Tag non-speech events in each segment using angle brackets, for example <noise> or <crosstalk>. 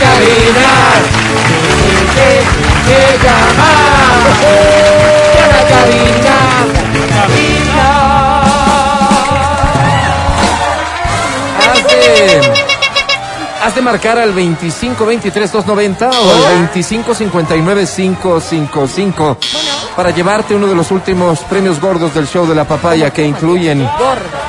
cabina. Que llama. Y a la cabina. Has de, has de marcar al 25 23 290 o al 25 59 555 para llevarte uno de los últimos premios gordos del show de la papaya que incluyen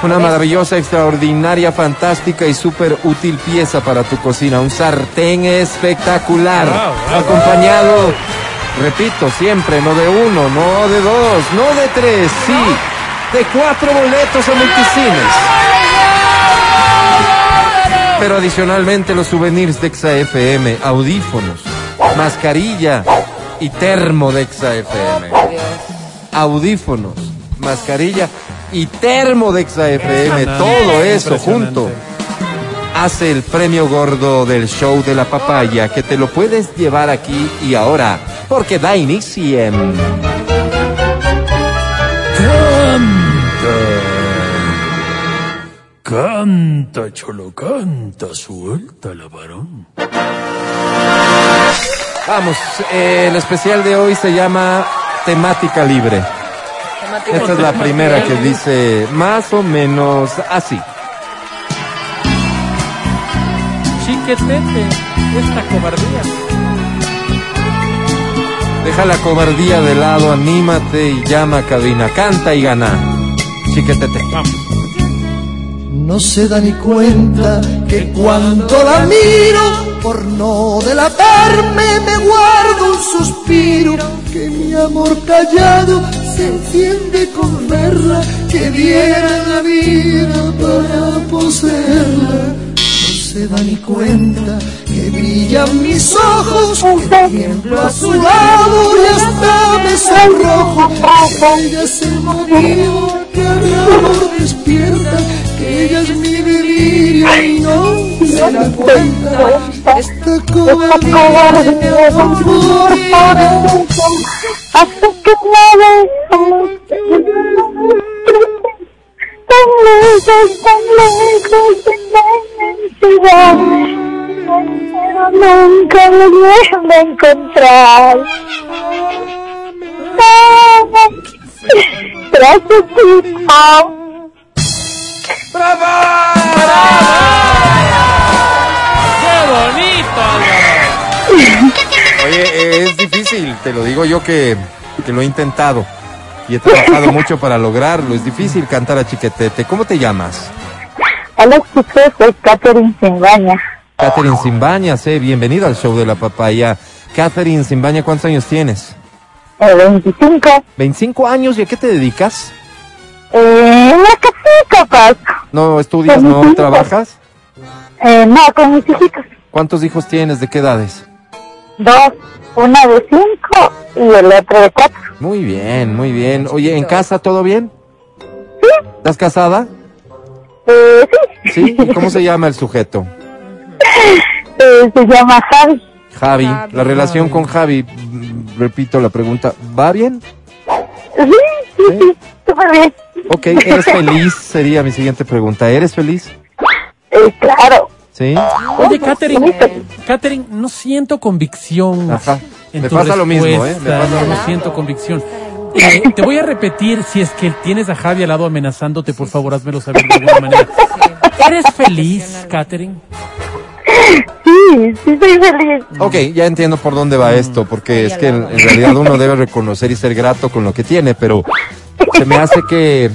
una maravillosa, extraordinaria, fantástica y súper útil pieza para tu cocina, un sartén espectacular, acompañado, repito, siempre, no de uno, no de dos, no de tres, sí, de cuatro boletos a multicines. Pero adicionalmente los souvenirs de Exa FM, audífonos, mascarilla y termo de Exa Audífonos, mascarilla y termo de Exa FM, todo eso junto. Hace el premio gordo del show de la papaya que te lo puedes llevar aquí y ahora, porque da inicio. en- Canta, cholo, canta, suelta la varón. Vamos, eh, el especial de hoy se llama Temática Libre. Esta es la primera que dice más o menos así. Chiquetete, esta cobardía. Deja la cobardía de lado, anímate y llama a cabina. Canta y gana. Chiquetete. No se da ni cuenta que cuando la miro, por no me guardo un suspiro. Que mi amor callado se enciende con verla, que diera la vida para poseerla. No se da ni cuenta que brillan mis ojos, que tiemblo a su lado y hasta me sonrojo. Ella se murió, que el amor despierta, que ella es mi delirio y no se da cuenta. Esta cobardía de morirá. Hasta que no tan lejos, tan lejos en la pero nunca me vuelvo a encontrar. Gracias, hijo. ¡Qué Oye, eh, es difícil, te lo digo yo que, que lo he intentado. Y he trabajado mucho para lograrlo. Es difícil cantar a Chiquetete. ¿Cómo te llamas? Hola, chicos, soy Catherine Simbaña. Catherine Simbaña, sé, bienvenida al show de la papaya. Catherine Simbaña, ¿cuántos años tienes? Eh, 25. 25 años, ¿y a qué te dedicas? Eh, casita, capaz. ¿No estudias, no trabajas? Eh, no, con mis hijitos. ¿Cuántos hijos tienes? ¿De qué edades? Dos. Una de cinco y el otro de cuatro. Muy bien, muy bien. Oye, ¿en casa todo bien? ¿Estás casada? Eh, sí. Sí. ¿Y cómo se llama el sujeto? <laughs> Eh, se llama Javi. Javi. La relación con Javi, repito la pregunta, ¿va bien? Sí, sí, sí. Súper bien. Ok, ¿eres feliz? Sería mi siguiente pregunta. ¿Eres feliz? Eh, claro. Sí. Oye, Catherine, Catherine, no siento convicción. Ajá. en Me tu pasa lo mismo, ¿eh? Me pasa no siento convicción. Eh, te voy a repetir, si es que tienes a Javi al lado amenazándote, por favor, házmelo saber de alguna manera. ¿Eres feliz, Catherine? Sí, sí, soy feliz. Ok, ya entiendo por dónde va esto, porque es que en, en realidad uno debe reconocer y ser grato con lo que tiene, pero se me hace que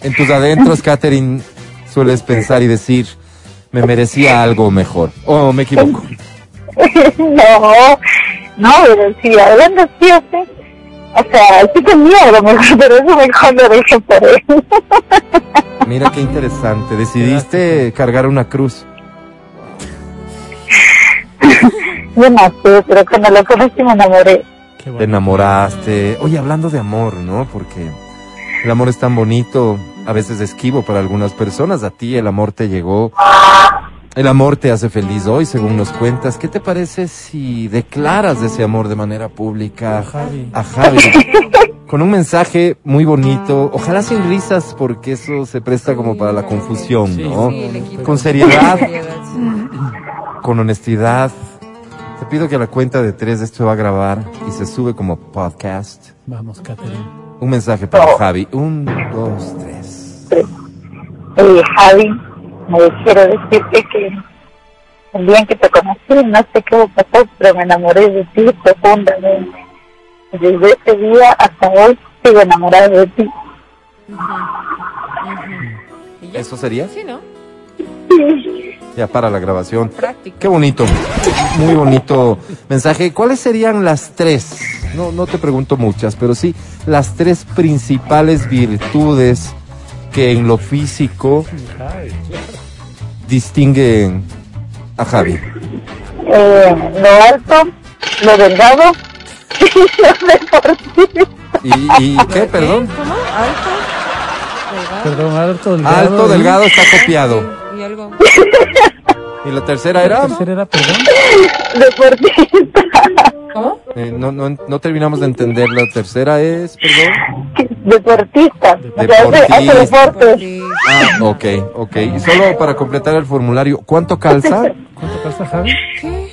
en tus adentros, Catherine, sueles pensar y decir, me merecía algo mejor. ¿O me equivoco? <laughs> no, no, pero sí, hablando sí, o sea, o sea, sí tenía algo mejor, <laughs> pero eso mejor lo dejé por él. <laughs> Mira qué interesante. Decidiste cargar una cruz. Yo no sé, pero cuando lo conocí me enamoré. Qué Te enamoraste. Oye, hablando de amor, ¿no? Porque el amor es tan bonito, a veces esquivo para algunas personas. A ti el amor te llegó. El amor te hace feliz hoy, según nos cuentas. ¿Qué te parece si declaras ese amor de manera pública A Javi. a Javi? Con un mensaje muy bonito, ojalá sin risas, porque eso se presta como para la confusión, Sí, ¿no? sí, Con seriedad, con honestidad, te pido que a la cuenta de tres esto va a grabar y se sube como podcast. Vamos, Catherine. Un mensaje para Javi. Un, dos, tres. Eh, Javi, me quiero decirte que el día en que te conocí, no sé qué pasó, pero me enamoré de ti profundamente. Desde ese día hasta hoy sigo enamorada de ti. ¿Y ya? ¿Eso sería? Sí, ¿no? Ya para la grabación. Práctica. Qué bonito, muy bonito mensaje. ¿Cuáles serían las tres? No, no te pregunto muchas, pero sí las tres principales virtudes que en lo físico distinguen a Javi. Eh, lo alto, lo delgado y lo deportivo. ¿Y, y qué, perdón? ¿Cómo? ¿Alto? ¿Delgado? Perdón, alto, delgado. Alto, ¿y? delgado, está copiado. Y algo. ¿Y la tercera ¿La era? tercera era, perdón? Deportista. ¿Cómo? Eh, no, no, no terminamos de entender. La tercera es, perdón. Deportista. Sea, hace, hace Deportista. deporte. Ah, ok, ok. Y solo para completar el formulario, ¿cuánto calza? ¿Cuánto calza, Javi? ¿Qué?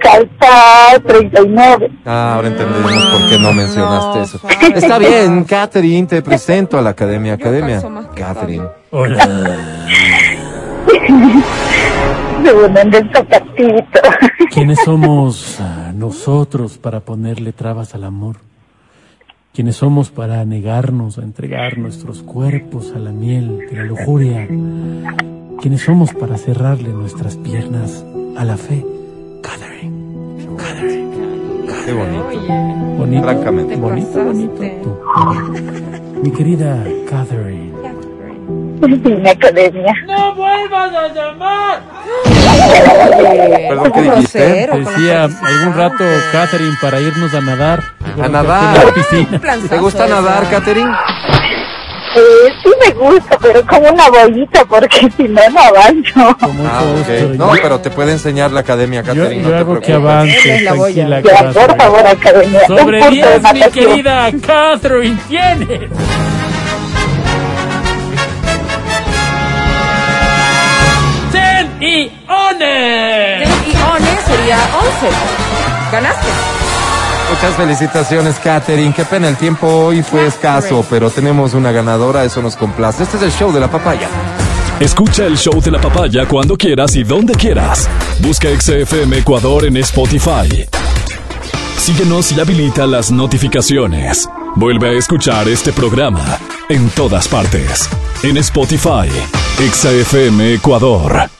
Calza 39. Ah, ahora entendemos por qué no mencionaste No, eso. Javi. Está bien, Catherine, te presento a la Academia Academia. Catherine. Hola. <laughs> Del zapatito. ¿Quiénes somos ah, nosotros para ponerle trabas al amor? ¿Quiénes somos para negarnos a entregar nuestros cuerpos a la miel de la lujuria? ¿Quiénes somos para cerrarle nuestras piernas a la fe? Catherine, Catherine, Qué bonito. Bonito, Francamente. Te bonito, bonito. tú. Mi querida Catherine, Cine Academia. Perdón, ¿qué Poco dijiste? grosero con la decía algún rato Catherine para irnos a nadar. A nadar. En la piscina. Planzazo ¿Te gusta nadar, Catherine? Eh, sí me gusta, pero como una bollita, porque <laughs> si no, no avanzo. Ah, gusto. ok. No, Yo- pero te puede enseñar la Academia, Yo, Catherine. yo no te hago que preocupes. avance, la tranquila, Ya, por favor, Academia. Sobre un punto de 10, mi querida Catherine, tienes. 11. Ganaste. Muchas felicitaciones, Catherine. Qué pena, el tiempo hoy fue escaso, pero tenemos una ganadora, eso nos complace. Este es el show de la papaya. Escucha el show de la papaya cuando quieras y donde quieras. Busca XFM Ecuador en Spotify. Síguenos y habilita las notificaciones. Vuelve a escuchar este programa en todas partes. En Spotify, XFM Ecuador.